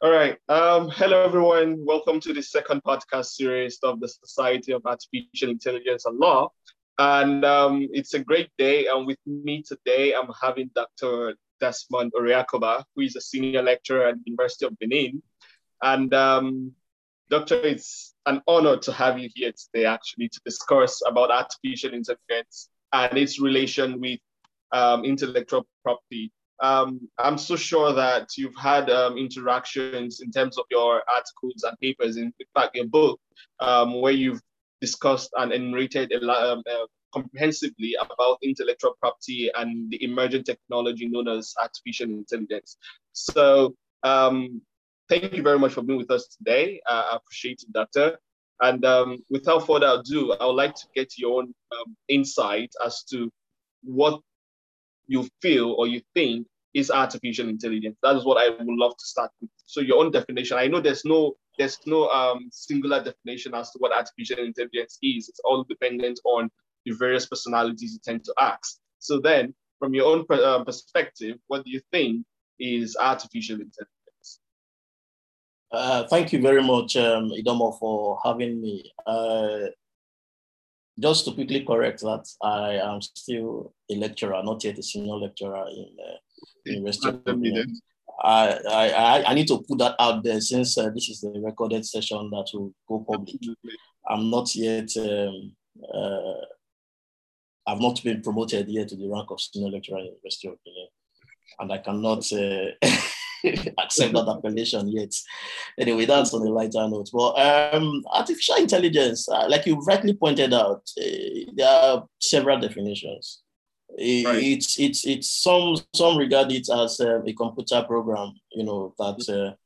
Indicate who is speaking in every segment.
Speaker 1: All right. Um, hello, everyone. Welcome to the second podcast series of the Society of Artificial Intelligence and Law. And um, it's a great day. And with me today, I'm having Dr. Desmond Oriakhogba, who is a senior lecturer at the University of Benin. And um, Doctor, it's an honor to have you here today, actually, to discuss about artificial intelligence and its relation with um, intellectual property um, I'm so sure that you've had um, interactions in terms of your articles and papers, in fact, your book, um, where you've discussed and enumerated a lot, um, uh, comprehensively about intellectual property and the emerging technology known as artificial intelligence. So, um, thank you very much for being with us today. Uh, I appreciate it, Doctor. And um, without further ado, I would like to get your own insight as to what you feel or you think is artificial intelligence. That is what I would love to start with. So your own definition. I know there's no there's no um, singular definition as to what artificial intelligence is. It's all dependent on the various personalities you tend to ask. So then, from your own uh, perspective, what do you think is artificial intelligence?
Speaker 2: Uh, thank you very much, um, Idomo, for having me. Uh, just to quickly correct that, I am still a lecturer, not yet a senior lecturer in uh, University of I, I, I need to put that out there since uh, this is the recorded session that will go public. I'm not yet, um, uh, I've not been promoted yet to the rank of senior lecturer in the University of Benin, and I cannot uh, accept that appellation yet. Anyway, that's on a lighter note. But um, artificial intelligence, uh, like you rightly pointed out, uh, there are several definitions. Right. It's it's it's some some regard it as uh, a computer program, you know, that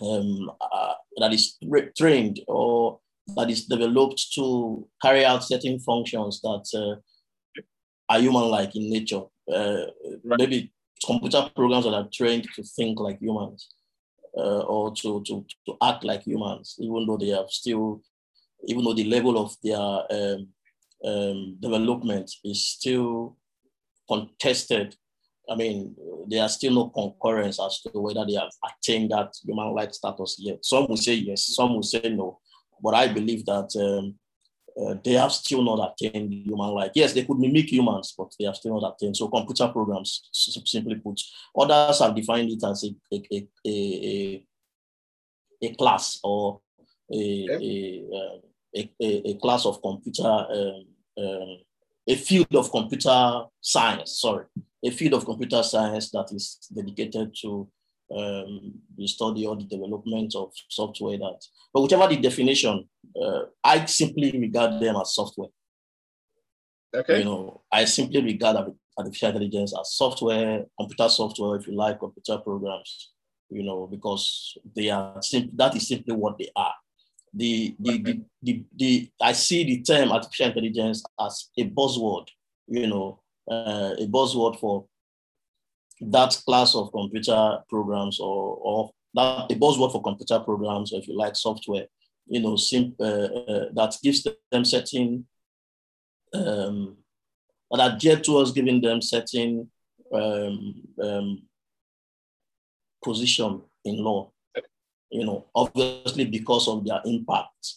Speaker 2: uh, um, uh, that is trained or that is developed to carry out certain functions that uh, are human-like in nature. Uh, right. Maybe computer programs that are trained to think like humans uh, or to, to, to act like humans, even though they have still, even though the level of their um, um, development is still contested. I mean, there are still no concurrence as to whether they have attained that human-like status yet. Some will say yes, some will say no. But I believe that um, uh, they have still not attained human-like. Yes, they could mimic humans, but they have still not attained. So computer programs, simply put, others have defined it as a, a, a, a, class or a, a, uh, a, a, class of computer um, um, a field of computer science, sorry, a field of computer science that is dedicated to um, the study or the development of software that, but whichever the definition, uh, I simply regard them as software. Okay. You know, I simply regard artificial intelligence as software, computer software, if you like, computer programs, you know, because they are simply, that is simply what they are the, the, the, the, the, I see the term artificial intelligence as a buzzword, you know, uh, a buzzword for that class of computer programs or, or that a buzzword for computer programs, or if you like, software, you know, uh, uh, that gives them certain, um, or that are geared towards giving them certain um, um, position in law you know, obviously because of their impact,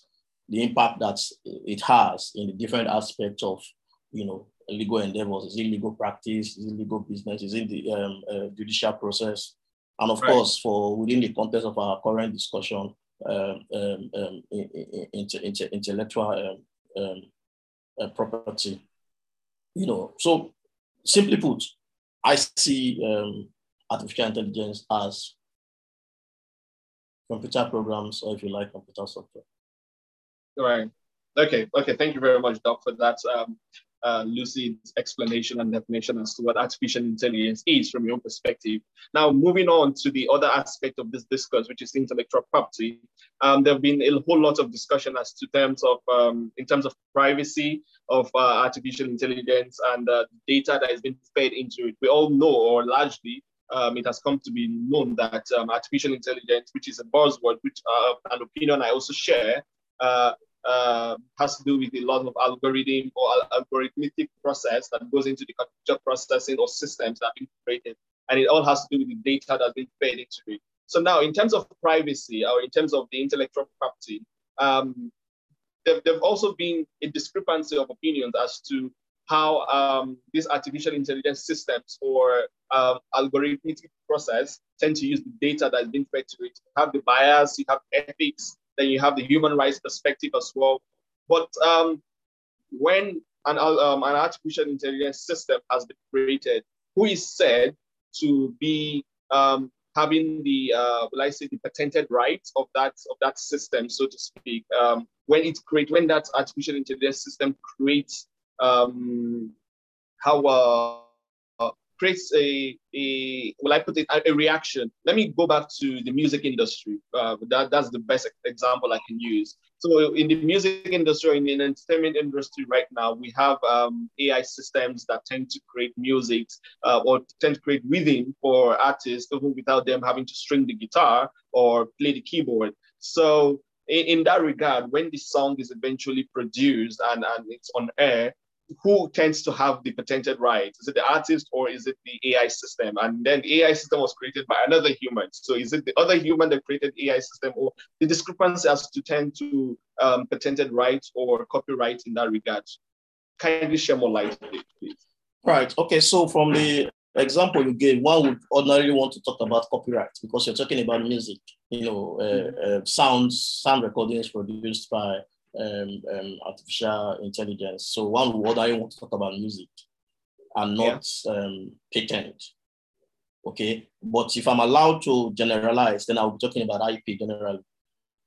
Speaker 2: the impact that it has in the different aspects of, you know, legal endeavors, is it legal practice, is it legal business, is it the um, uh, judicial process, and of right. course, for within the context of our current discussion, um, um, um, into, into intellectual um, um, uh, property, you know. So, simply put, I see um, artificial intelligence as computer programs, or if you like, computer software.
Speaker 1: Right. Okay. Okay. Thank you very much, Doc, for that um, uh, lucid explanation and definition as to what artificial intelligence is from your own perspective. Now, moving on to the other aspect of this discourse, which is intellectual property. Um, there have been a whole lot of discussion as to terms of um, in terms of privacy of uh, artificial intelligence and uh, data that has been fed into it. We all know, or largely, um, it has come to be known that um, artificial intelligence, which is a buzzword, which uh, an opinion I also share, uh, has to do with a lot of algorithm or algorithmic process that goes into the computer processing or systems that have been created. And it all has to do with the data that's been fed into it. So now, in terms of privacy or in terms of the intellectual property, um, there, have also been a discrepancy of opinions as to how um, these artificial intelligence systems or um, algorithmic process tend to use the data that's been fed to it. You have the bias, you have ethics, then you have the human rights perspective as well. But um, when an, um, an artificial intelligence system has been created, who is said to be um, having the, uh, will I say, the patented rights of that of that system, so to speak. Um, when it create, when that artificial intelligence system creates um, how uh, creates a, a will I put it, a, a, reaction. Let me go back to the music industry. Uh, that, that's the best example I can use. So in the music industry, in the entertainment industry right now, we have um, AI systems that tend to create music uh, or tend to create rhythm for artists even without them having to string the guitar or play the keyboard. So in, in that regard, when the song is eventually produced and, and it's on air, who tends to have the patented rights? Is it the artist or is it the AI system? And then the AI system was created by another human. So is it the other human that created AI system or the discrepancy as to tend to um, patented rights or copyright in that regard? Kindly share more light on it, please.
Speaker 2: Right. Okay. So from the example you gave, one would ordinarily want to talk about copyright because you're talking about music, you know, uh, uh, sounds, sound recordings produced by um, um, artificial intelligence. So one word I want to talk about music and not yeah. um, patent. Okay, but if I'm allowed to generalize, then I'll be talking about IP generally.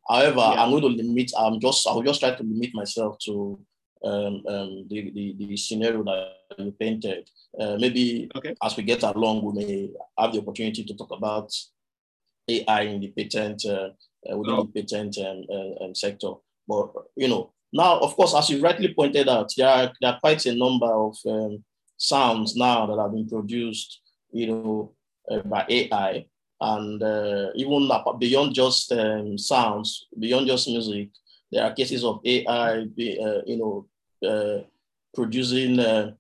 Speaker 2: However, yeah. I'm going to limit. I'm just. I'll just try to limit myself to um, um, the, the, the scenario that you painted. Uh, maybe okay. as we get along, we may have the opportunity to talk about AI in the patent uh, uh, within oh. the patent um, uh, um, sector. But you know, now of course, as you rightly pointed out, there are, there are quite a number of um, sounds now that have been produced, you know, uh, by AI, and uh, even beyond just um, sounds, beyond just music, there are cases of AI, uh, you know, uh, producing uh,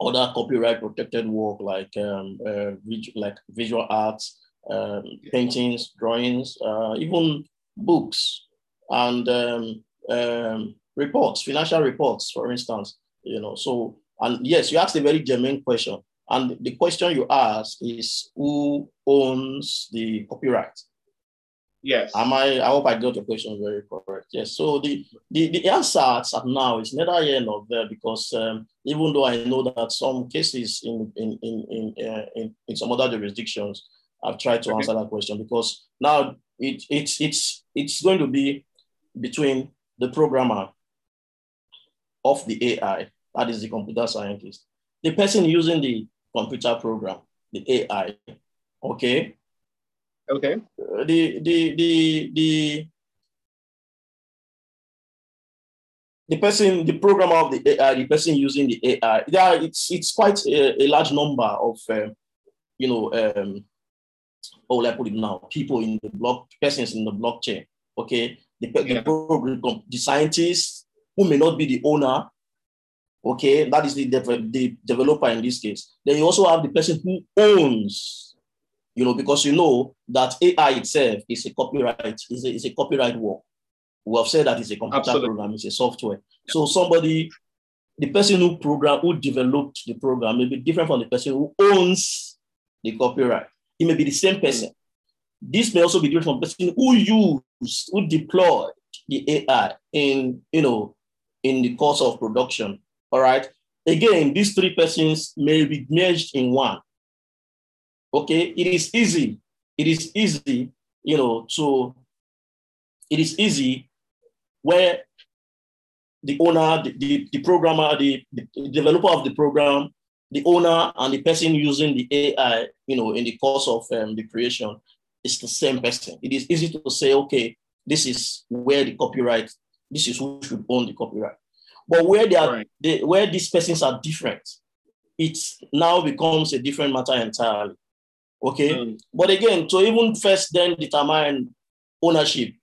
Speaker 2: other copyright protected work like um, uh, like visual arts, um, paintings, drawings, even books and um, um, reports, financial reports, for instance. You know, so and yes, you asked a very germane question, and the question you ask is who owns the copyright?
Speaker 1: Yes.
Speaker 2: Am I? I hope I got your question very correct. Yes. So the the, the answer at now is neither here nor there because um, even though I know that some cases in in in in, uh, in, in some other jurisdictions, I've tried to okay. answer that question because now it it's it's it's going to be between the programmer of the AI, that is the computer scientist, the person using the computer program, the AI, okay?
Speaker 1: Okay.
Speaker 2: Uh, the, the, the, the, the person, the programmer of the AI, the person using the AI, yeah, it's, it's quite a, a large number of, um, you know, um, how will I put it now? People in the block, persons in the blockchain, okay? The, yeah. the program, the scientist who may not be the owner, okay, that is the, the developer in this case. Then you also have the person who owns, you know, because you know that AI itself is a copyright, is a, is a copyright work. We have said that it's a computer Absolutely. program, it's a software. Yeah. So somebody, the person who program, who developed the program may be different from the person who owns the copyright. It may be the same person. This may also be different from person who used, who deployed the AI in, you know, in the course of production. All right. Again, these three persons may be merged in one. Okay. It is easy. It is easy, you know, to, it is easy where the owner, the, the, the programmer, the, the, developer of the program, the owner, and the person using the AI, you know, in the course of um, the creation, it's the same person. It is easy to say, okay, this is where the copyright, this is who should own the copyright. But where they are, right. they, where these persons are different, it now becomes a different matter entirely. Okay. Mm. But again, to even first then determine ownership,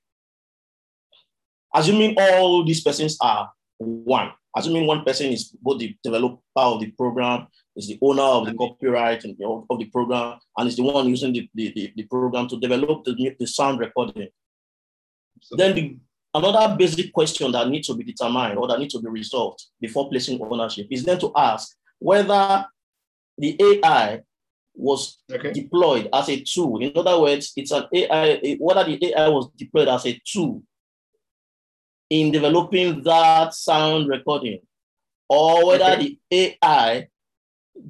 Speaker 2: assuming all these persons are one, assuming one person is both the developer of the program, is the owner of the copyright and the, of the program, and is the one using the, the, the, program to develop the, the sound recording. Then the, another basic question that needs to be determined or that needs to be resolved before placing ownership is then to ask whether the AI was okay. deployed as a tool. In other words, it's an AI, whether the AI was deployed as a tool in developing that sound recording, or whether okay. the AI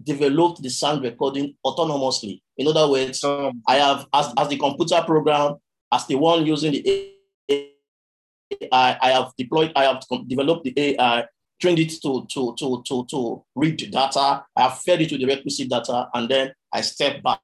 Speaker 2: developed the sound recording autonomously. In other words, um, I have, as, as the computer program, as the one using the AI, I have deployed, I have developed the AI, trained it to, to, to, to, to read the data, I have fed it to the requisite data, and then I step back.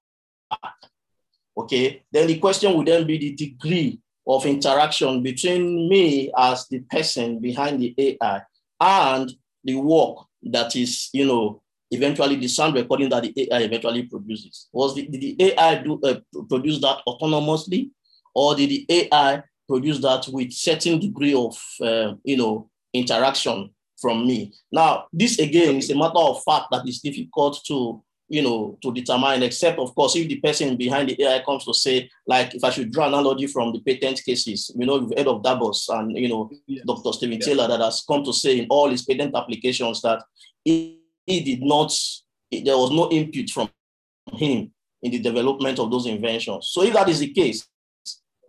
Speaker 2: Okay, then the question would then be the degree of interaction between me as the person behind the AI and the work that is, you know, eventually the sound recording that the AI eventually produces. Was the, did the AI do, uh, produce that autonomously, or did the AI produce that with certain degree of, uh, you know, interaction from me? Now, this again is a matter of fact that is difficult to you know, to determine, except of course, if the person behind the AI comes to say, like, if I should draw analogy from the patent cases, you know, you've heard of DABUS and, you know, yes. Dr. Stephen yeah. Thaler that has come to say in all his patent applications that he, he did not, there was no input from him in the development of those inventions. So if that is the case,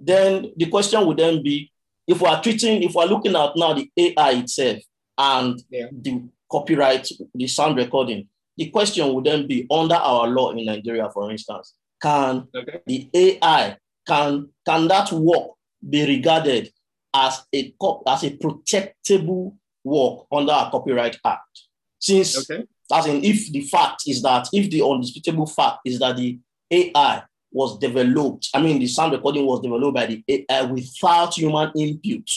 Speaker 2: then the question would then be, if we are treating, if we're looking at now the AI itself and yeah. the copyright, the sound recording, the question would then be under our law in Nigeria, for instance, can okay. the AI, can, can that work be regarded as a, as a protectable work under a Copyright Act? Since, okay. as in, if the fact is that, if the undisputable fact is that the AI was developed, I mean, the sound recording was developed by the AI without human input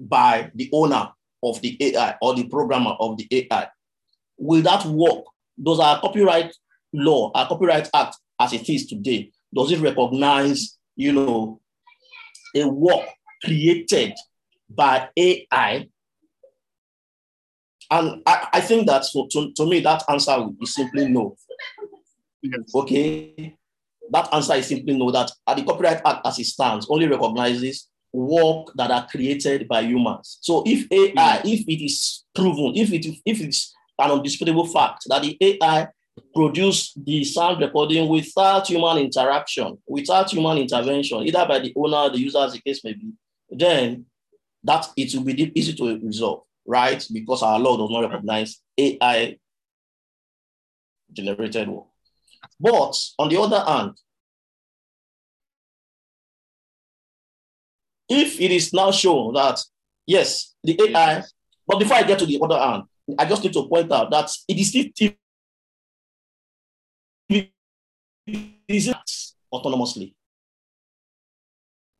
Speaker 2: by the owner of the AI or the programmer of the AI, will that work? Does our copyright law, our copyright act as it is today, does it recognize, you know, a work created by AI? And I, I think that so to, to me, that answer is simply no. Yes. Okay. That answer is simply no, that the Copyright Act as it stands only recognizes work that are created by humans. So if AI, mm. if it is proven, if it if it's an undisputable fact that the AI produced the sound recording without human interaction, without human intervention, either by the owner, the user, as the case may be, then that it will be easy to resolve, right? Because our law does not recognize AI generated work. But on the other hand, if it is now shown that yes, the AI, but before I get to the other hand, I just need to point out that it is still autonomously,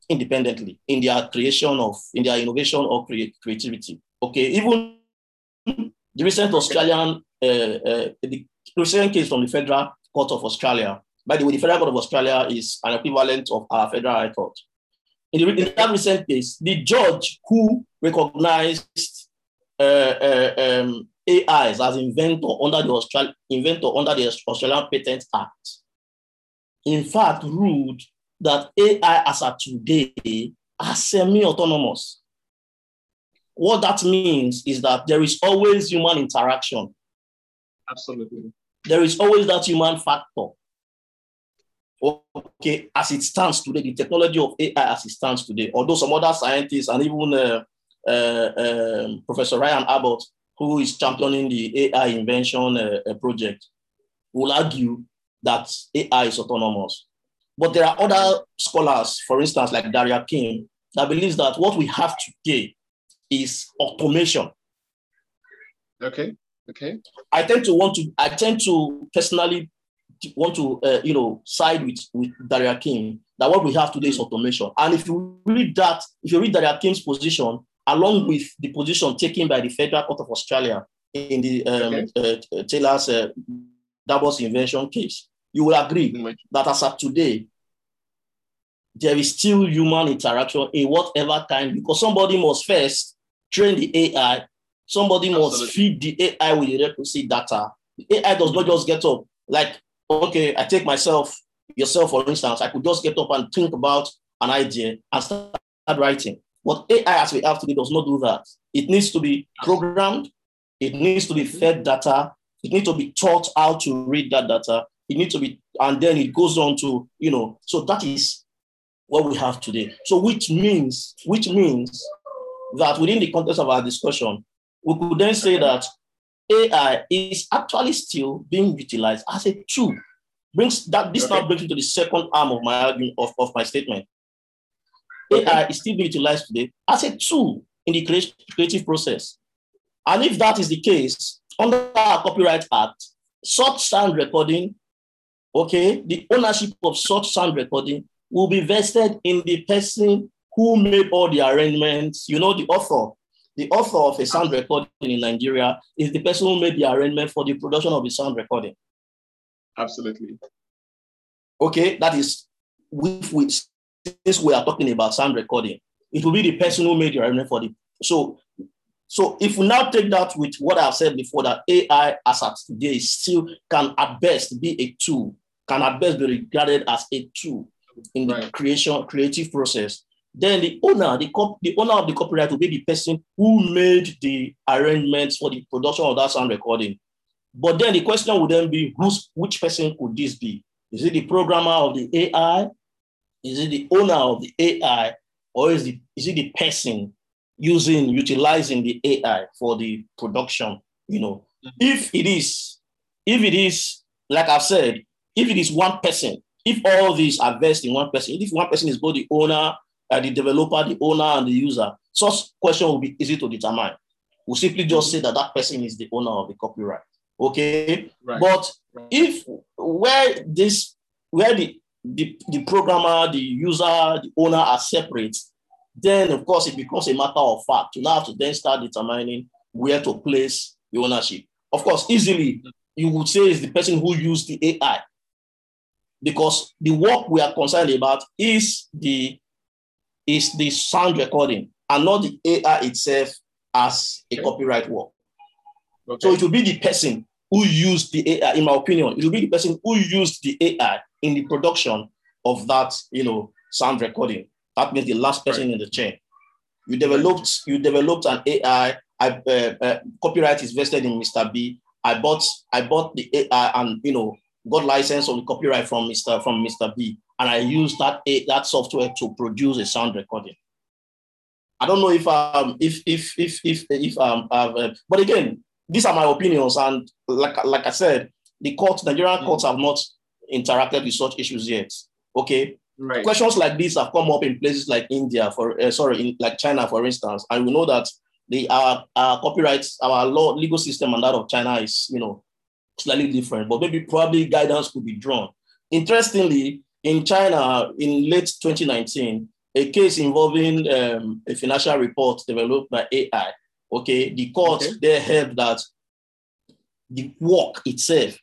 Speaker 2: independently in their creation of, in their innovation or creativity. Okay, even the recent Australian, uh, uh, the recent case from the Federal Court of Australia. By the way, the Federal Court of Australia is an equivalent of our Federal High Court. In, the, in that recent case, the judge who recognized uh, uh, um, AIs as inventor under the Australian inventor under the Australian Patent Act, in fact, ruled that AI as of today are semi-autonomous. What that means is that there is always human interaction.
Speaker 1: Absolutely.
Speaker 2: There is always that human factor. Okay, as it stands today, the technology of AI as it stands today, although some other scientists and even uh, uh, um, Professor Ryan Abbott, who is championing the AI invention uh, uh, project, will argue that AI is autonomous. But there are other scholars, for instance, like Daria Kim, that believes that what we have today is automation.
Speaker 1: Okay. Okay.
Speaker 2: I tend to want to. I tend to personally want to, uh, you know, side with with Daria Kim that what we have today is automation. And if you read that, if you read Daria Kim's position, along with the position taken by the Federal Court of Australia in the um, okay. uh, Thaler's uh, DABUS invention case, you will agree mm-hmm. that as of today, there is still human interaction in whatever time because somebody must first train the AI, somebody Absolutely. must feed the AI with the requisite data, The AI does not just get up. Like, okay, I take myself, yourself, for instance, I could just get up and think about an idea and start writing. What AI as we have today does not do that. It needs to be programmed, it needs to be fed data, it needs to be taught how to read that data. It needs to be, and then it goes on to, you know, so that is what we have today. So which means, which means that within the context of our discussion, we could then say that AI is actually still being utilized as a tool. Brings that this okay. now brings me to the second arm of my argument of, of my statement. Okay. AI is still being utilized today as a tool in the creative process. And if that is the case, under our Copyright Act, such sound recording, okay, the ownership of such sound recording will be vested in the person who made all the arrangements. You know, the author, the author of a sound recording in Nigeria is the person who made the arrangement for the production of the sound recording.
Speaker 1: Absolutely.
Speaker 2: Okay, that is with which since we are talking about sound recording, it will be the person who made the arrangement for the so so if we now take that with what I've said before, that AI as at today still can at best be a tool, can at best be regarded as a tool in the right. creation, creative process. Then the owner, the, cop, the owner of the copyright will be the person who made the arrangements for the production of that sound recording. But then the question would then be, who's, which person could this be? Is it the programmer of the AI? Is it the owner of the AI? Or is, the, is it the person using, utilizing the AI for the production? You know, if it is, if it is, like I've said, if it is one person, if all these are vested in one person, if one person is both the owner, uh, the developer, the owner, and the user, such question will be easy to determine. We'll simply just say that that person is the owner of the copyright. Okay, right. but right. if where this where the, the the programmer, the user, the owner are separate, then of course it becomes a matter of fact. You now have to then start determining where to place the ownership. Of course, easily you would say is the person who used the AI because the work we are concerned about is the is the sound recording and not the AI itself as a okay. copyright work. Okay. So it will be the person who used the AI, in my opinion, it will be the person who used the AI in the production of that, you know, sound recording. That means the last person right. in the chain. You developed, you developed an AI. I, uh, uh, copyright is vested in Mr. B. I bought, I bought the AI, and you know, got license on the copyright from Mr. from Mr. B, and I used that that software to produce a sound recording. I don't know if um if if if if if um uh, but again, these are my opinions, and like like I said, the court Nigerian mm. courts have not interacted with such issues yet. Okay. Right. Questions like this have come up in places like India, for uh, sorry, in like China, for instance, and we know that the our, our copyrights, our law legal system, and that of China is you know slightly different, but maybe probably guidance could be drawn. Interestingly, in China in late 2019, a case involving um, a financial report developed by AI, okay, the court okay. there held that the work itself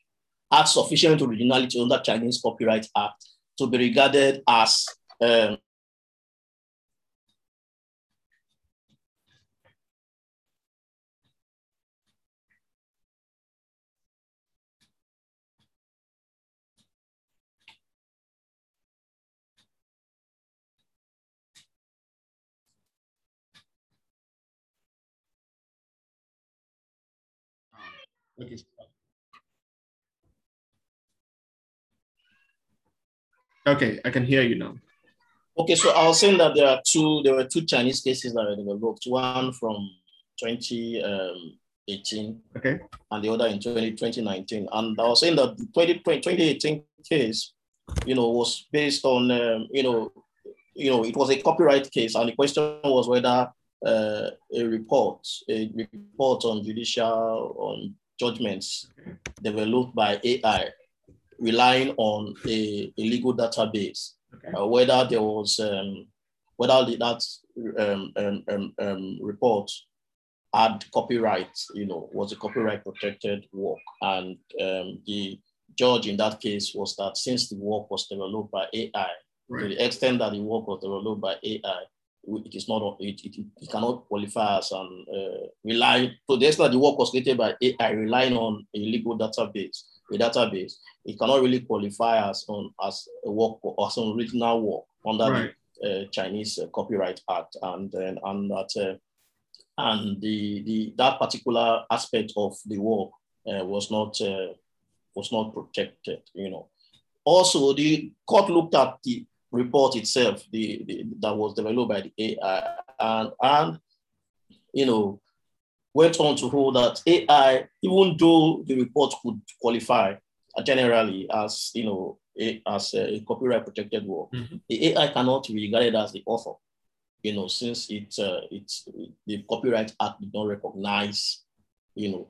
Speaker 2: had sufficient originality under Chinese Copyright Act to be regarded as um,
Speaker 1: Okay. Okay, I can hear you now.
Speaker 2: Okay, so I was saying that there are two, there were two Chinese cases that were developed, one from 2018 okay. and the other in 20, 2019. And I was saying that the 20, 2018 case, you know, was based on, um, you know, you know, it was a copyright case, and the question was whether uh, a report, a report on judicial, on judgments developed by AI, relying on a, a legal database, okay. uh, whether there was, um, whether that um, um, um, um, report had copyright, you know, was a copyright protected work. And um, the judge in that case was that since the work was developed by AI, right. to the extent that the work was developed by AI, it is not it, it, it cannot qualify as an uh, rely to the extent the work was created by AI relying on a legal database, a database, it cannot really qualify as on as a work or some original work under right. the uh, Chinese uh, Copyright Act, and then and that uh, and the the that particular aspect of the work uh, was not uh, was not protected, you know. Also, the court looked at the report itself, the, the, that was developed by the AI, and, and you know, went on to hold that AI, even though the report could qualify generally as you know a, as a copyright protected work, mm-hmm. the AI cannot be regarded as the author. You know, since it uh, it's the Copyright Act did not recognize, you know,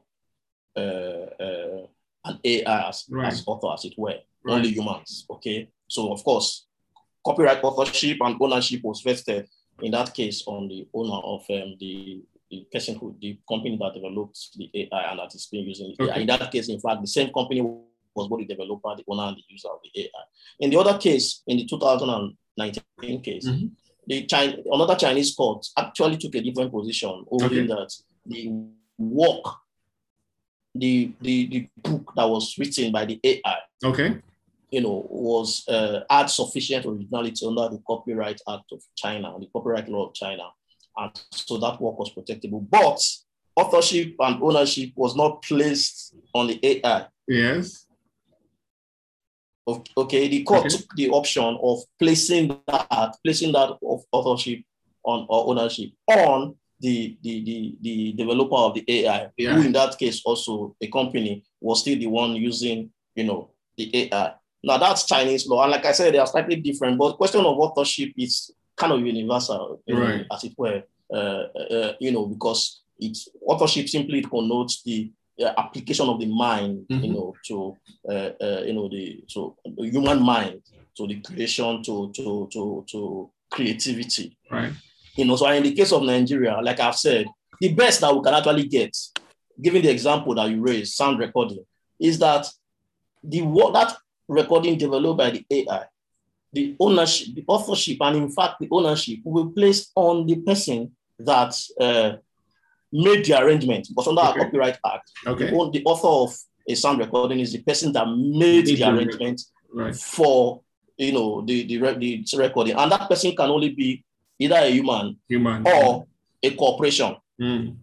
Speaker 2: uh, uh, an AI as, right. as author, as it were, right. only humans. Okay, so of course, copyright authorship and ownership was vested in that case on the owner of um, the, the person who, the company that developed the AI and that is being using okay. In that case, in fact, the same company was both the developer, the owner, and the user of the AI. In the other case, in the 2019 case, mm-hmm. the China, another Chinese court actually took a different position, holding okay. that the work, the, the, the book that was written by the AI,
Speaker 1: okay
Speaker 2: you know, was uh, had sufficient originality under the Copyright Act of China, the copyright law of China. And so that work was protectable. But authorship and ownership was not placed on the AI.
Speaker 1: Yes.
Speaker 2: Okay, the court okay. took the option of placing that, placing that of authorship on or ownership on the, the, the, the developer of the AI, yeah. who in that case also a company was still the one using, you know, the AI. Now that's Chinese law, and like I said, they are slightly different. But question of authorship is kind of universal, right. as it were. Uh, uh, you know, because it's authorship simply connotes the uh, application of the mind, mm-hmm. you know, to uh, uh, you know the to the human mind, to the creation, to to to to creativity.
Speaker 1: Right.
Speaker 2: You know, so in the case of Nigeria, like I've said, the best that we can actually get, given the example that you raised, sound recording, is that the that recording developed by the AI, the ownership, the authorship, and in fact, the ownership will be placed on the person that uh, made the arrangement. Because under okay. our Copyright Act,
Speaker 1: okay.
Speaker 2: the, the, author of a sound recording is the person that made the arrangement right. for you know the, the, the recording, and that person can only be either a human,
Speaker 1: human.
Speaker 2: or a corporation.
Speaker 1: Mm.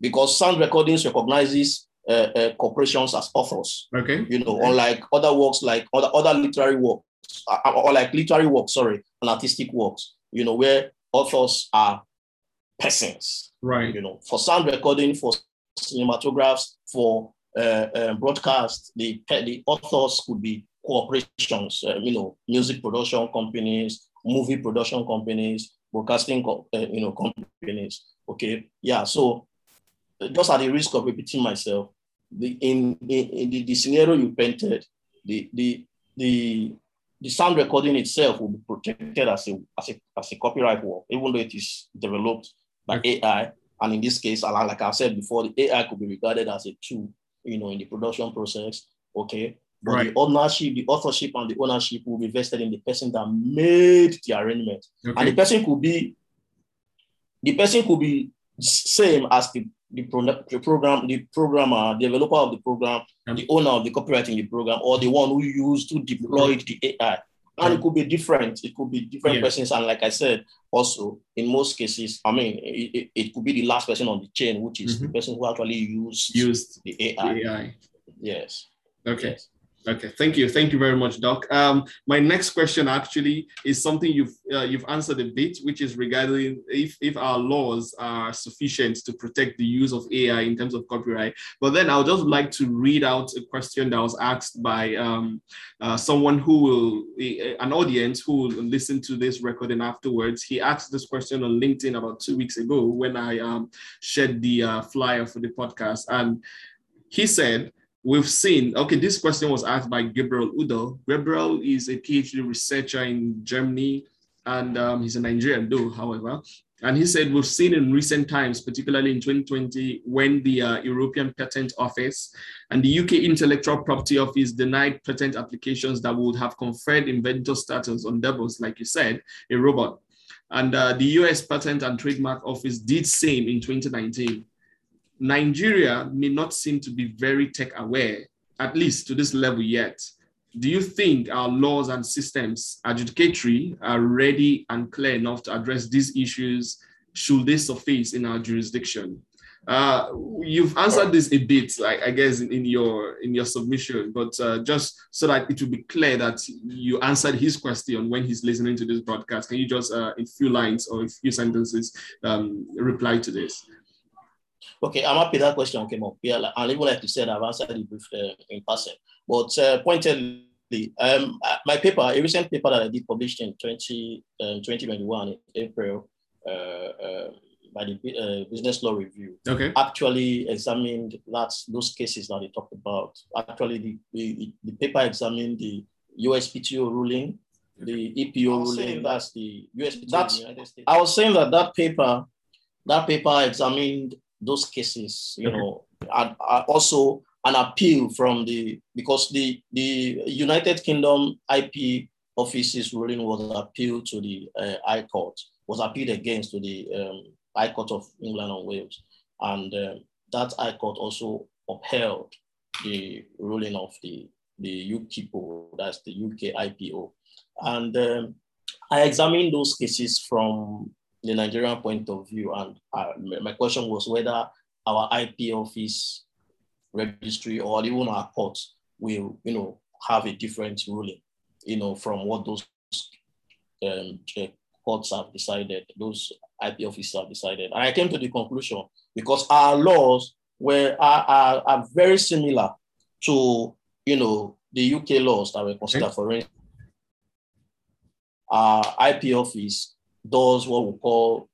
Speaker 2: Because sound recordings recognizes uh, uh, corporations as authors.
Speaker 1: Okay.
Speaker 2: You know, unlike other works like other, other literary works, uh, uh, or like literary works, sorry, and artistic works, you know, where authors are persons.
Speaker 1: Right.
Speaker 2: You know, for sound recording, for cinematographs, for uh, uh, broadcast, the, the authors could be corporations, uh, you know, music production companies, movie production companies, broadcasting, you know, companies. Okay. Yeah. So just at the risk of repeating myself, the, in, in, in the, the, scenario you painted, the, the, the, the sound recording itself will be protected as a, as a, as a copyright work, even though it is developed by mm. AI. And in this case, like I said before, the AI could be regarded as a tool, you know, in the production process. Okay. But right. the ownership, the authorship and the ownership will be vested in the person that made the arrangement. Okay. And the person could be the person could be same as the the, pro- the program, the programmer, developer of the program, the owner of the copyright in the program, or the one who used to deploy the AI. And it could be different. It could be different yeah. persons. And like I said, also in most cases, I mean, it, it could be the last person on the chain, which is mm-hmm. the person who actually used,
Speaker 1: used
Speaker 2: the AI.
Speaker 1: The AI.
Speaker 2: Yes.
Speaker 1: Okay.
Speaker 2: Yes.
Speaker 1: Okay, thank you, thank you very much, Doc. Um, my next question actually is something you've uh, you've answered a bit, which is regarding if if our laws are sufficient to protect the use of AI in terms of copyright. But then I'll just like to read out a question that was asked by um, uh, someone who will an audience who will listen to this recording afterwards. He asked this question on LinkedIn about two weeks ago when I um, shared the uh, flyer for the podcast, and he said we've seen, okay, this question was asked by Gabriel Udo. Gabriel is a PhD researcher in Germany, and um, he's a Nigerian though, however. And he said, we've seen in recent times, particularly in 2020, when the uh, European Patent Office and the UK Intellectual Property Office denied patent applications that would have conferred inventor status on DABUS, like you said, a robot.
Speaker 3: and uh, the US Patent and Trademark Office did same in 2019. Nigeria may not seem to be very tech aware, at least to this level yet. Do you think our laws and systems, adjudicatory, are ready and clear enough to address these issues should they surface in our jurisdiction? Uh, you've answered this a bit, like I guess, in, in your in your submission, but uh, just so that it will be clear that you answered his question when he's listening to this broadcast, can you just uh, in a few lines or a few sentences um, reply to this?
Speaker 2: Okay, I'm happy that question came up. Yeah, and even like you said, I've answered it brief, uh, in person. But uh, pointedly, um, uh, my paper, a recent paper that I did published in 20, um, 2021 in April, uh, uh, by the uh, Business Law Review
Speaker 3: okay.
Speaker 2: actually examined that those cases that they talked about. Actually, the, the, the paper examined the USPTO ruling, the EPO ruling, that's the USPTO that's, the United States. I was saying that that paper, that paper examined those cases, you okay. know, and, and also an appeal from the because the the United Kingdom IP office's ruling was appealed to the uh, High Court, was appealed against to the um, High Court of England and Wales. And uh, that High Court also upheld the ruling of the, the UKIPO, that's the UK IPO. And um, I examined those cases from the Nigerian point of view. And uh, my question was whether our IP office registry or even our court will, you know, have a different ruling, you know, from what those um, courts have decided, those IP officers have decided. And I came to the conclusion because our laws were are, are, are very similar to you know the UK laws that were considered okay. for instance. Our IP office does what we call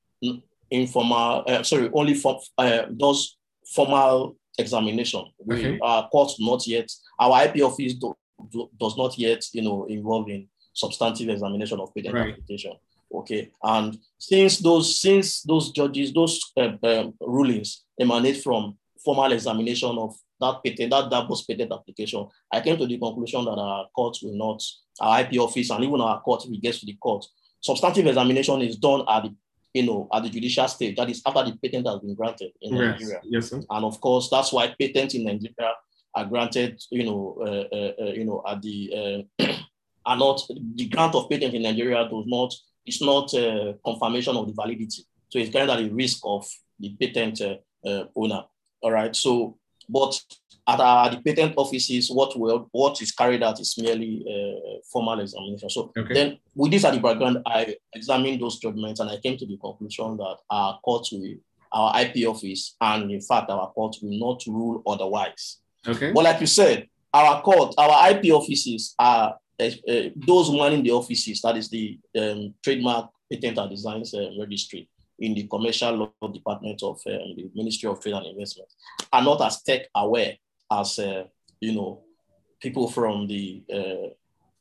Speaker 2: informal, uh, sorry, only for, uh, does formal examination. Okay. We, our court not yet, our IP office do, do, does not yet, you know, involve in substantive examination of patent right. application. Okay, and since those since those judges those uh, um, rulings emanate from formal examination of that patent that double patent application, I came to the conclusion that our court will not, our IP office and even our court, if we get to the court, substantive examination is done at the you know, at the judicial stage. That is after the patent has been granted in yes. Nigeria.
Speaker 3: Yes, sir.
Speaker 2: And of course, that's why patents in Nigeria are granted, you know, uh, uh, uh, you know, at the uh, are not the grant of patent in Nigeria does not it's not a confirmation of the validity. So it's kind of the risk of the patent uh, uh, owner. All right. So, but at uh, the patent offices, what will what is carried out is merely uh, formal examination. So okay. then, with this at the background, I examined those judgments and I came to the conclusion that our court will, our IP office, and in fact our court will not rule otherwise.
Speaker 3: Okay.
Speaker 2: But like you said, our court, our IP offices are uh, those manning the offices, that is the um, trademark patent and designs uh, registry in the commercial law department of um, the Ministry of Trade and Investment, are not as tech aware as uh, you know people from the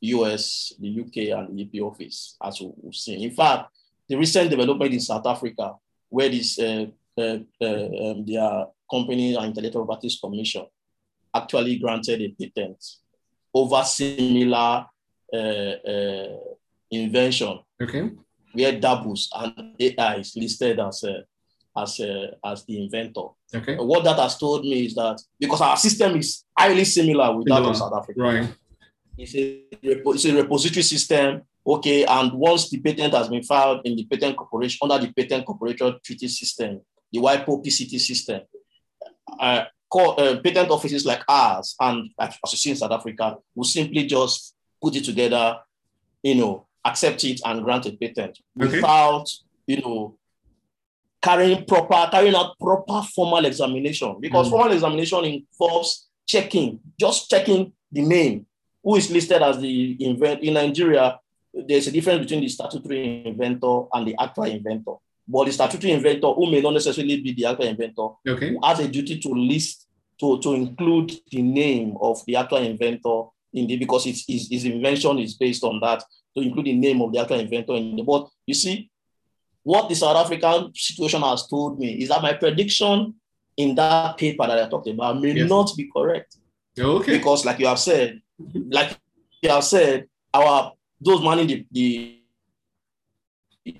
Speaker 2: US, uh, the UK, and the EP office, as we've seen. In fact, the recent development in South Africa, where this uh, uh, um, their company and intellectual properties commission actually granted a patent over similar uh, uh, invention.
Speaker 3: Okay.
Speaker 2: Where DABUS and AI is listed as as a, as the inventor.
Speaker 3: Okay.
Speaker 2: What that has told me is that because our system is highly similar with that of South Africa.
Speaker 3: Right.
Speaker 2: It's a, it's a repository system. Okay, and once the patent has been filed in the patent cooperation under the patent cooperation treaty system, the WIPO PCT system, uh, call, uh, patent offices like ours and as you see in South Africa will simply just put it together, you know, accept it and grant a patent okay. without, you know, carrying proper, carrying out proper formal examination because mm. formal examination involves checking, just checking the name, who is listed as the inventor in Nigeria. There's a difference between the statutory inventor and the actual inventor. But the statutory inventor, who may not necessarily be the actual inventor,
Speaker 3: okay.
Speaker 2: has a duty to list, to, to include the name of the actual inventor in the, because it's, his, his invention is based on that, to include the name of the actual inventor in the, but you see, what the South African situation has told me is that my prediction in that paper that I talked about may yes. not be correct.
Speaker 3: Okay.
Speaker 2: Because like you have said, like you have said, our those manning the, the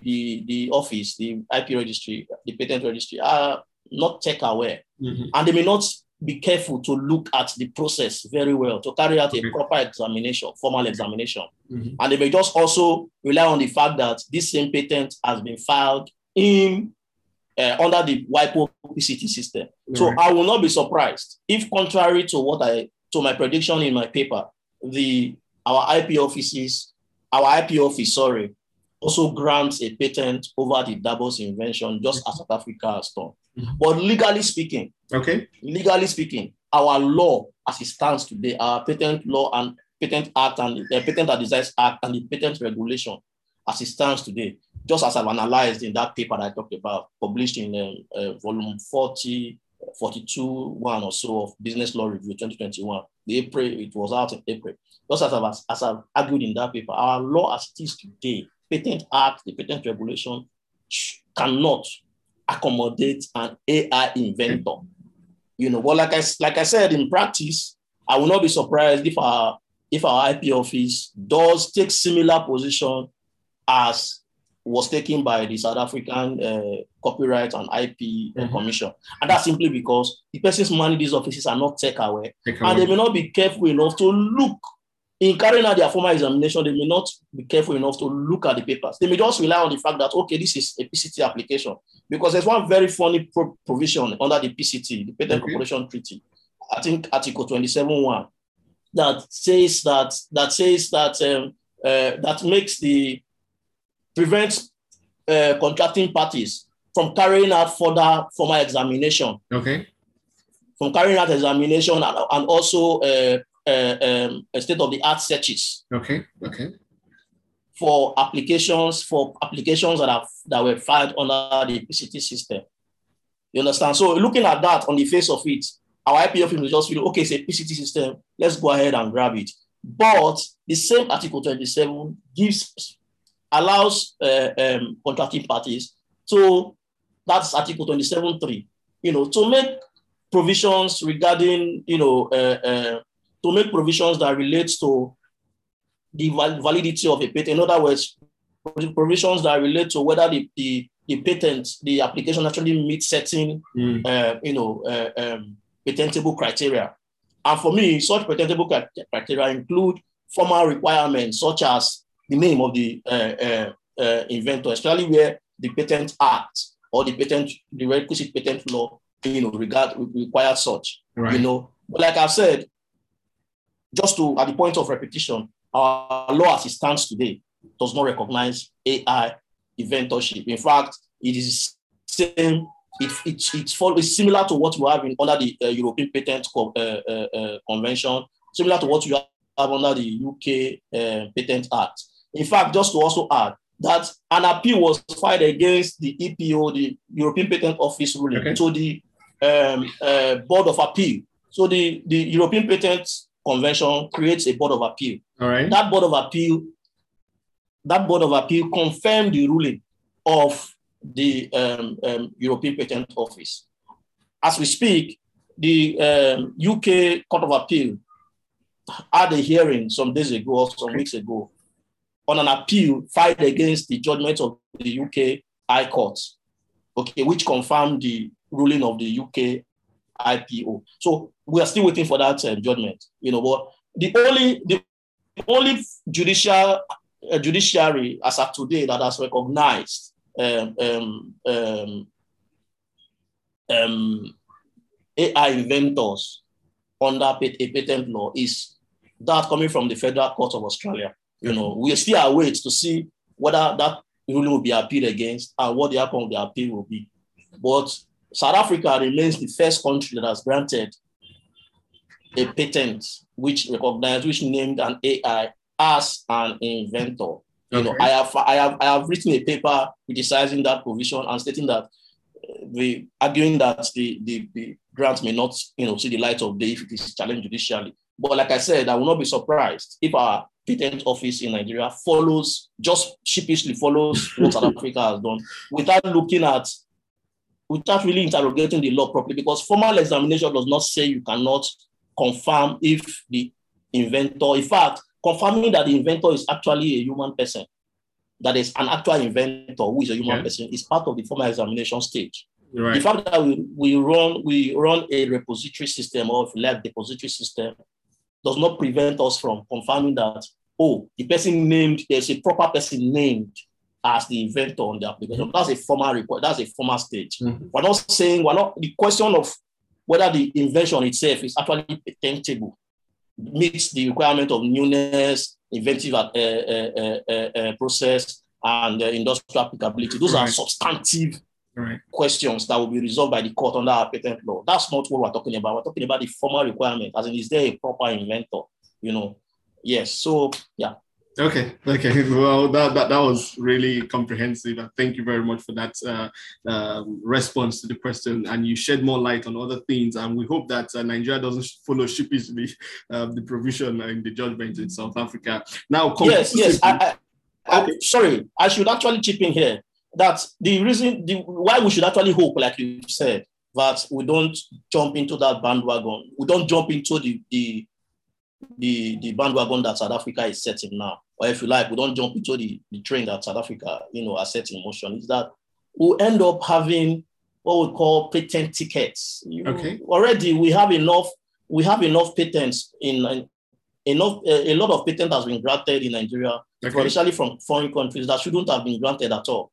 Speaker 2: the, the office, the IP registry, the patent registry are not tech aware. Mm-hmm. And they may not be careful to look at the process very well, to carry out a mm-hmm. proper examination, formal examination. Mm-hmm. And they may just also rely on the fact that this same patent has been filed in uh, under the WIPO PCT system. So I will not be surprised if, contrary to what I to my prediction in my paper, the our IP offices, our IP office, sorry, also grants a patent over the DABUS invention, just as South Africa has done. Mm-hmm. But legally speaking,
Speaker 3: okay,
Speaker 2: legally speaking, our law as it stands today, our patent law and patent act and the patent and designs act and the patent regulation as it stands today, just as I've analyzed in that paper that I talked about, published in um, uh, volume 40, 42, one or so of Business Law Review 2021. The April, it was out in April. Just as I've, as I've argued in that paper, our law as it is today, Patent Act, the patent regulation cannot accommodate an AI inventor. You know, but like I, like I said, in practice, I will not be surprised if our if our IP office does take similar position as was taken by the South African uh, Copyright and IP mm-hmm. Commission. And that's simply because the persons managing these offices are not tech aware and they may not be careful enough to look in carrying out their formal examination, they may not be careful enough to look at the papers. They may just rely on the fact that, okay, this is a PCT application. Because there's one very funny pro- provision under the PCT, the Patent okay. Cooperation Treaty, I think Article 27.1, that says that, that says that, um, uh, that makes the prevents uh, contracting parties from carrying out further formal examination.
Speaker 3: Okay.
Speaker 2: From carrying out examination and, and also uh, uh, um, state of the art searches.
Speaker 3: Okay. Okay.
Speaker 2: For applications, for applications that have that were filed under the PCT system. You understand? So looking at that on the face of it, our IPF will just feel okay, it's a PCT system. Let's go ahead and grab it. But the same Article 27 gives allows uh, um, contracting parties to, that's Article 27.3, you know, to make provisions regarding, you know, uh, uh, to make provisions that relates to the validity of a patent. In other words, provisions that relate to whether the, the, the patent, the application actually meets certain, mm. uh, you know, uh, um, patentable criteria. And for me, such patentable criteria include formal requirements such as the name of the uh, uh, uh, inventor, especially where the Patent Act or the patent, the requisite patent law, you know, regard require such. Right. You know, but like I've said, just to at the point of repetition, our law as it stands today does not recognize AI inventorship. In fact, it is same. It, it, it's, it's similar to what we have in, under the uh, European Patent Co- uh, uh, Convention, similar to what we have under the UK Patent Act. In fact, just to also add that an appeal was filed against the EPO, the European Patent Office ruling, okay. to the um, uh, Board of Appeal. So the, the European Patent Convention creates a Board of Appeal.
Speaker 3: All right.
Speaker 2: That Board of Appeal, that Board of Appeal confirmed the ruling of the um, um, European Patent Office. As we speak, the um, UK Court of Appeal had a hearing some days ago or some weeks ago on an appeal filed against the judgment of the UK High Court, okay, which confirmed the ruling of the UK IPO. So we are still waiting for that uh, judgment, you know. But the only the only judicial uh, judiciary as of today that has recognized um, um, um, um AI inventors under a patent law is that coming from the Federal Court of Australia. You know, we still await to see whether that ruling will be appealed against and what the outcome of the appeal will be. But South Africa remains the first country that has granted a patent which recognized, which named an AI as an inventor. You know, I have I have I have written a paper criticizing that provision and stating that uh, the arguing that the, the, the grant may not you know see the light of day if it is challenged judicially. But like I said, I will not be surprised if our patent office in Nigeria follows, just sheepishly follows what South Africa has done without looking at, without really interrogating the law properly, because formal examination does not say you cannot confirm if the inventor, in fact, confirming that the inventor is actually a human person. that is an actual inventor who is a human person is part of the formal examination stage.
Speaker 1: Right.
Speaker 2: The fact that we, we run we run a repository system or like depository system does not prevent us from confirming that oh the person named there's a proper person named as the inventor on the application. Mm-hmm. That's a formal report. That's a formal stage. Mm-hmm. We're not saying we're not the question of whether the invention itself is actually patentable meets the requirement of newness, inventive uh, uh, uh, process, and industrial applicability. Those right. are substantive right. questions that will be resolved by the court under our patent law. That's not what we're talking about. We're talking about the formal requirement, as in, is there a proper inventor? You know, yes. So, yeah.
Speaker 1: Okay, okay. Well, that, that, that was really comprehensive. Thank you very much for that uh, um, response to the question. And you shed more light on other things. And we hope that uh, Nigeria doesn't follow sheepishly uh, the provision in the judgment in South Africa. Now,
Speaker 2: yes, yes. I, I, okay. I, sorry, I should actually chip in here that the reason the, why we should actually hope, like you said, that we don't jump into that bandwagon. We don't jump into the the the, the bandwagon that South Africa is setting now. Or if you like, we don't jump into the, the train that South Africa, you know, are setting in motion. Is that we'll end up having what we call patent thickets. You
Speaker 1: okay.
Speaker 2: already we have enough, we have enough patents in enough a, a lot of patents has been granted in Nigeria, okay. especially from foreign countries that shouldn't have been granted at all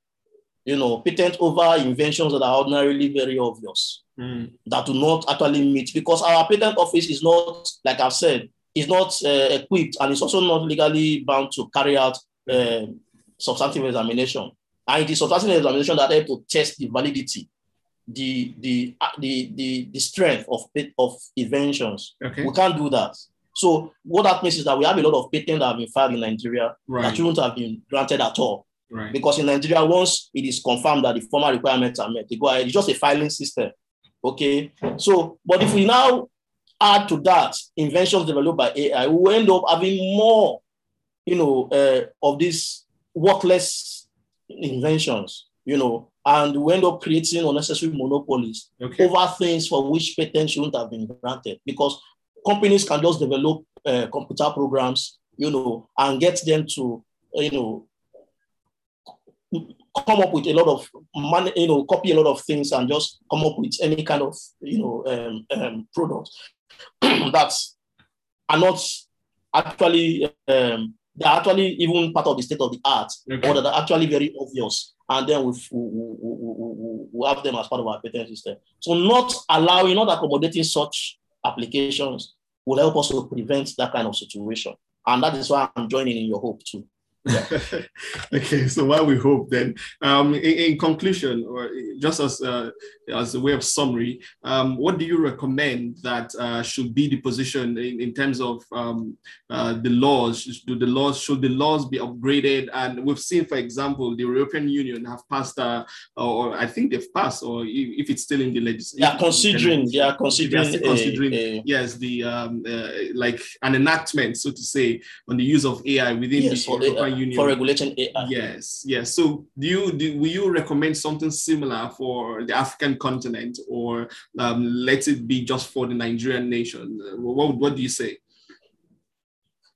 Speaker 2: you know, patent over inventions that are ordinarily very obvious
Speaker 1: mm.
Speaker 2: that do not actually meet because our patent office is not, like I've said, is not uh, equipped and it's also not legally bound to carry out uh, substantive examination. And it is substantive examination that help to test the validity, the the uh, the the, the strength of of inventions.
Speaker 1: Okay.
Speaker 2: We can't do that. So what that means is that we have a lot of patents that have been filed in Nigeria
Speaker 1: right.
Speaker 2: that shouldn't have been granted at all.
Speaker 1: Right.
Speaker 2: Because in Nigeria, once it is confirmed that the formal requirements are met, they go ahead. It's just a filing system. Okay. So, but if we now add to that inventions developed by AI, we will end up having more, you know, uh, of these workless inventions, you know, and we end up creating unnecessary monopolies
Speaker 1: okay.
Speaker 2: over things for which patents shouldn't have been granted because companies can just develop uh, computer programs, you know, and get them to, you know, come up with a lot of money, you know, copy a lot of things and just come up with any kind of, you know, um, um, product that are not actually, um, they're actually even part of the state of the art,
Speaker 1: okay.
Speaker 2: or that are actually very obvious. And then we, we, we, we, have them as part of our patent system. So not allowing, not accommodating such applications will help us to prevent that kind of situation. And that is why I'm joining in your hope too.
Speaker 1: okay, so while we hope then, um, in, in, conclusion, or just as uh, as a way of summary, um, what do you recommend that uh, should be the position in, in terms of um, uh, the laws? Do the laws should the laws be upgraded? And we've seen, for example, the European Union have passed, uh, or I think they've passed, or if it's still in the legislation,
Speaker 2: yeah, considering, yeah, considering,
Speaker 1: considering, a, a, yes, the um, uh, like an enactment, so to say, on the use of AI within
Speaker 2: yes,
Speaker 1: the European
Speaker 2: Union for regulation AI.
Speaker 1: Yes, yes. So, do you do, will you recommend something similar for the African continent, or um, let it be just for the Nigerian nation? What what do you say?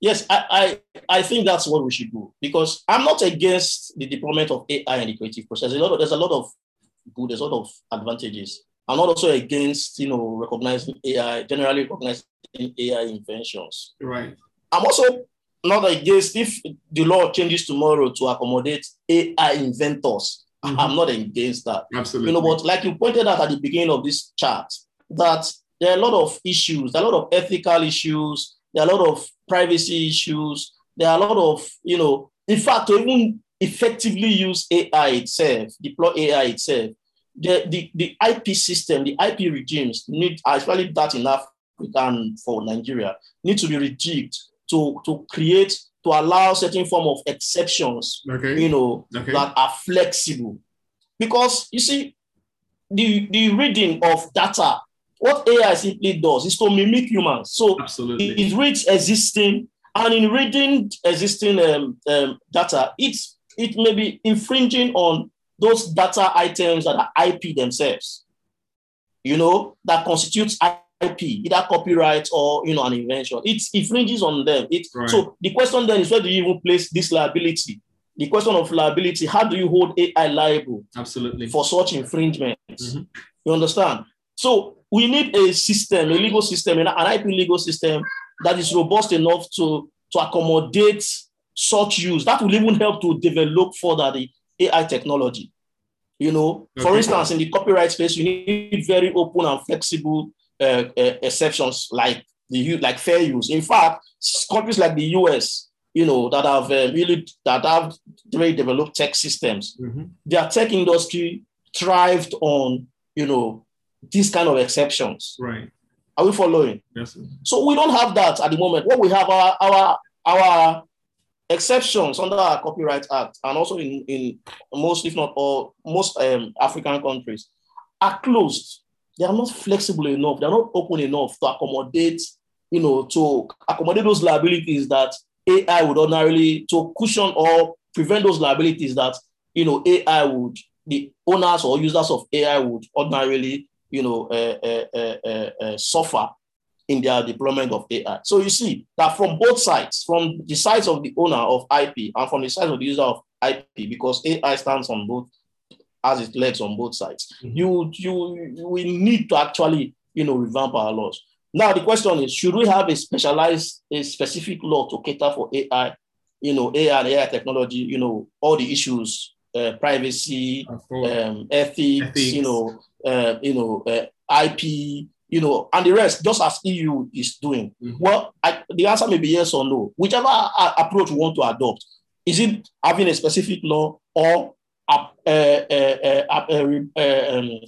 Speaker 2: Yes, I, I, I think that's what we should do because I'm not against the deployment of AI in the creative process. There's a lot of, there's a lot of good, there's a lot of advantages. I'm not also against, you know, recognizing AI, generally recognizing AI inventions.
Speaker 1: Right.
Speaker 2: I'm also not against if the law changes tomorrow to accommodate AI inventors. Mm-hmm. I'm not against that.
Speaker 1: Absolutely.
Speaker 2: You know, but like you pointed out at the beginning of this chat, that there are a lot of issues, a lot of ethical issues, there are a lot of privacy issues, there are a lot of, you know, in fact, to even effectively use AI itself, deploy AI itself, the, the, the IP system, the IP regimes need, especially that in Africa and for Nigeria, need to be rejigged to, to create, to allow certain form of exceptions,
Speaker 1: okay.
Speaker 2: you know,
Speaker 1: okay.
Speaker 2: that are flexible. Because you see, the, the reading of data, what AI simply does is to mimic humans. So
Speaker 1: Absolutely.
Speaker 2: it reads existing, and in reading existing um, um, data, it's, it may be infringing on those data items that are IP themselves, you know, that constitutes IP, either copyright or you know an invention. It infringes on them. It
Speaker 1: right.
Speaker 2: so the question then is where do you even place this liability? the question of liability. How do you hold AI liable?
Speaker 3: Absolutely.
Speaker 2: For such infringements. Mm-hmm. You understand? So we need a system, a legal system, an IP legal system that is robust enough to, to accommodate such use. That will even help to develop further the AI technology. You know, okay. for instance, in the copyright space, you need very open and flexible uh, uh, exceptions like the like fair use. In fact, countries like the US, you know, that have uh, really that have very developed tech systems, mm-hmm. their tech industry thrived on, you know, these kind of exceptions.
Speaker 3: Right.
Speaker 2: Are we following?
Speaker 3: Yes. Sir.
Speaker 2: So we don't have that at the moment. What we have are our our exceptions under our Copyright Act, and also in, in most, if not all, most um, African countries, are closed. They are not flexible enough. They are not open enough to accommodate, you know, to accommodate those liabilities that AI would ordinarily to cushion or prevent those liabilities that you know AI would the owners or users of AI would ordinarily you know, uh, uh, uh, suffer in their deployment of AI. So you see that from both sides, from the sides of the owner of IP and from the side of the user of IP, because AI stands on both, as its legs on both sides, mm-hmm. you, you, we need to actually, you know, revamp our laws. Now the question is, should we have a specialized, a specific law to cater for AI, you know, AI and AI technology, you know, all the issues, uh, privacy, um, ethics, ethics, you know, uh, you know, uh, IP, you know, and the rest, just as EU is doing? Mm-hmm. Well, I, the answer may be yes or no. Whichever uh, approach we want to adopt, is it having a specific law or Uh, uh, uh, um,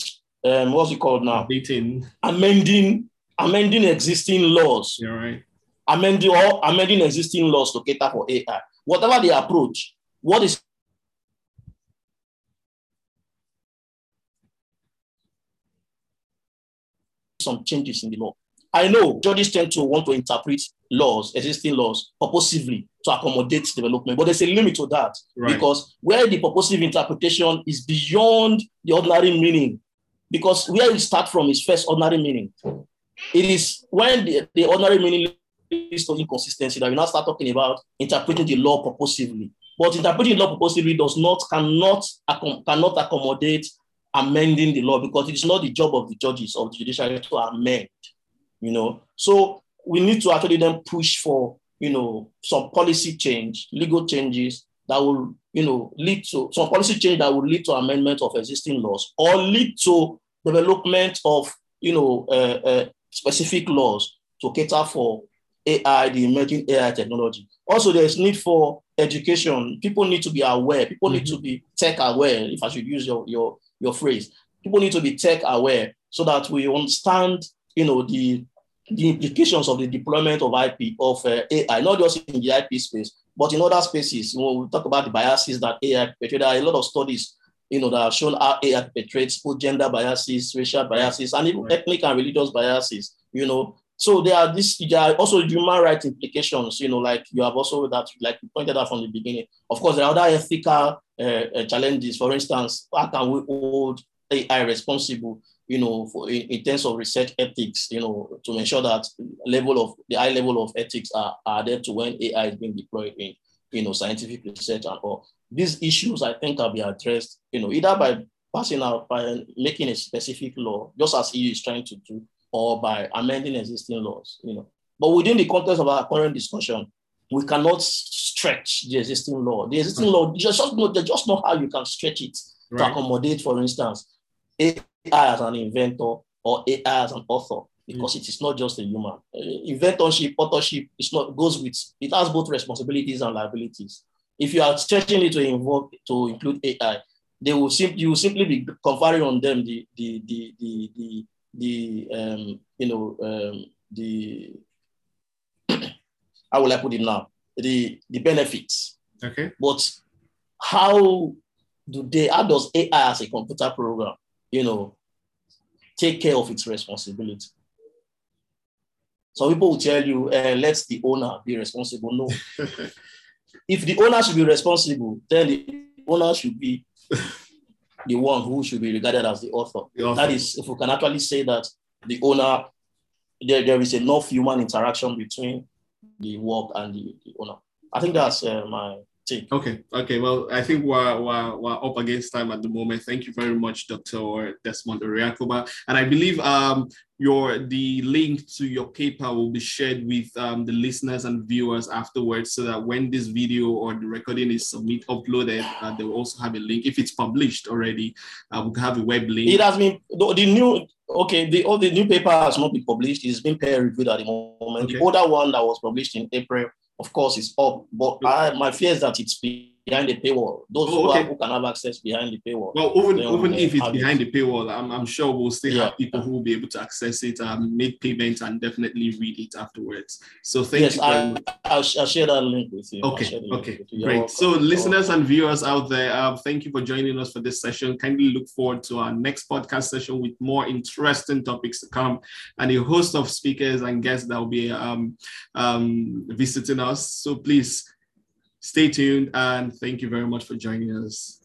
Speaker 2: um, what's it called now?
Speaker 3: Updating.
Speaker 2: Amending, amending existing laws.
Speaker 3: You're right.
Speaker 2: Amending or amending existing laws to cater for AI. Whatever the approach, what is some changes in the law. I know judges tend to want to interpret laws, existing laws, purposively to accommodate development, but there's a limit to that right. because where the purposive interpretation is beyond the ordinary meaning, because where you start from is first ordinary meaning. It is when the, the ordinary meaning leads to inconsistency that we now start talking about interpreting the law purposively. But interpreting the law purposively does not, cannot, cannot accommodate amending the law because it's not the job of the judges of the judiciary to amend, you know. So we need to actually then push for, you know, some policy change, legal changes that will, you know, lead to some policy change that will lead to amendment of existing laws or lead to development of, you know, uh, uh, specific laws to cater for AI, the emerging AI technology. Also, there's need for education. People need to be aware. People mm-hmm. need to be tech aware, if I should use your, your your phrase. People need to be tech aware so that we understand, you know, the the implications of the deployment of IP of uh, AI, not just in the IP space, but in other spaces. You know, we talk about the biases that AI perpetrates. There are a lot of studies, you know, that have shown how AI perpetrates both gender biases, racial biases, and even right. ethnic and religious biases. You know, so there are this, there are also human rights implications, you know, like you have also that, like you pointed out from the beginning. Of course, there are other ethical uh, uh, challenges. For instance, how can we hold AI responsible, you know, for, in, in, terms of research ethics, you know, to ensure that level of the high level of ethics are, are there to when AI is being deployed in, you know, scientific research and all. These issues, I think, can be addressed, you know, either by passing out, by making a specific law, just as EU is trying to do, or by amending existing laws, you know. But within the context of our current discussion, we cannot stretch the existing law. The existing right. law, just, just know, just know how you can stretch it right. to accommodate, for instance, AI as an inventor or AI as an author, because mm. it is not just a human. Uh, inventorship, authorship, it's not goes with it has both responsibilities and liabilities. If you are stretching it to involve to include AI, they will simply you will simply be conferring on them the the the the, the the um, you know um, the how will I put it now the the benefits.
Speaker 3: Okay.
Speaker 2: But how do they? How does AI as a computer program, you know, take care of its responsibility? Some people will tell you, uh, let the owner be responsible. No. if the owner should be responsible, then the owner should be the one who should be regarded as the author. the author. That is, if we can actually say that the owner, there, there is enough human interaction between the work and the, the owner. I think that's uh, my take.
Speaker 1: Okay, okay. Well, I think we're, we're, we're up against time at the moment. Thank you very much, Dr. Desmond Oriakhogba. And I believe um, your the link to your paper will be shared with um, the listeners and viewers afterwards so that when this video or the recording is submit uploaded, uh, they will also have a link. If it's published already, uh, we have a web link.
Speaker 2: It has been, the, the new, okay, the, all the new paper has not been published. It's been peer reviewed at the moment. Okay. The older one that was published in April of course, it's up. But I, my fear is that it's behind the paywall. Those oh, okay. who, who, can have access behind the paywall.
Speaker 1: Well, even, even if it's behind it. the paywall, I'm, I'm sure we'll still yeah. have people who will be able to access it, um, make payments, and definitely read it afterwards. So thank
Speaker 2: yes,
Speaker 1: you.
Speaker 2: I, I'll, I'll, share that link with you.
Speaker 1: Okay, okay, great. So listeners and viewers out there, uh, thank you for joining us for this session. Kindly look forward to our next podcast session with more interesting topics to come and a host of speakers and guests that will be um, um, visiting us. So please Stay tuned and thank you very much for joining us.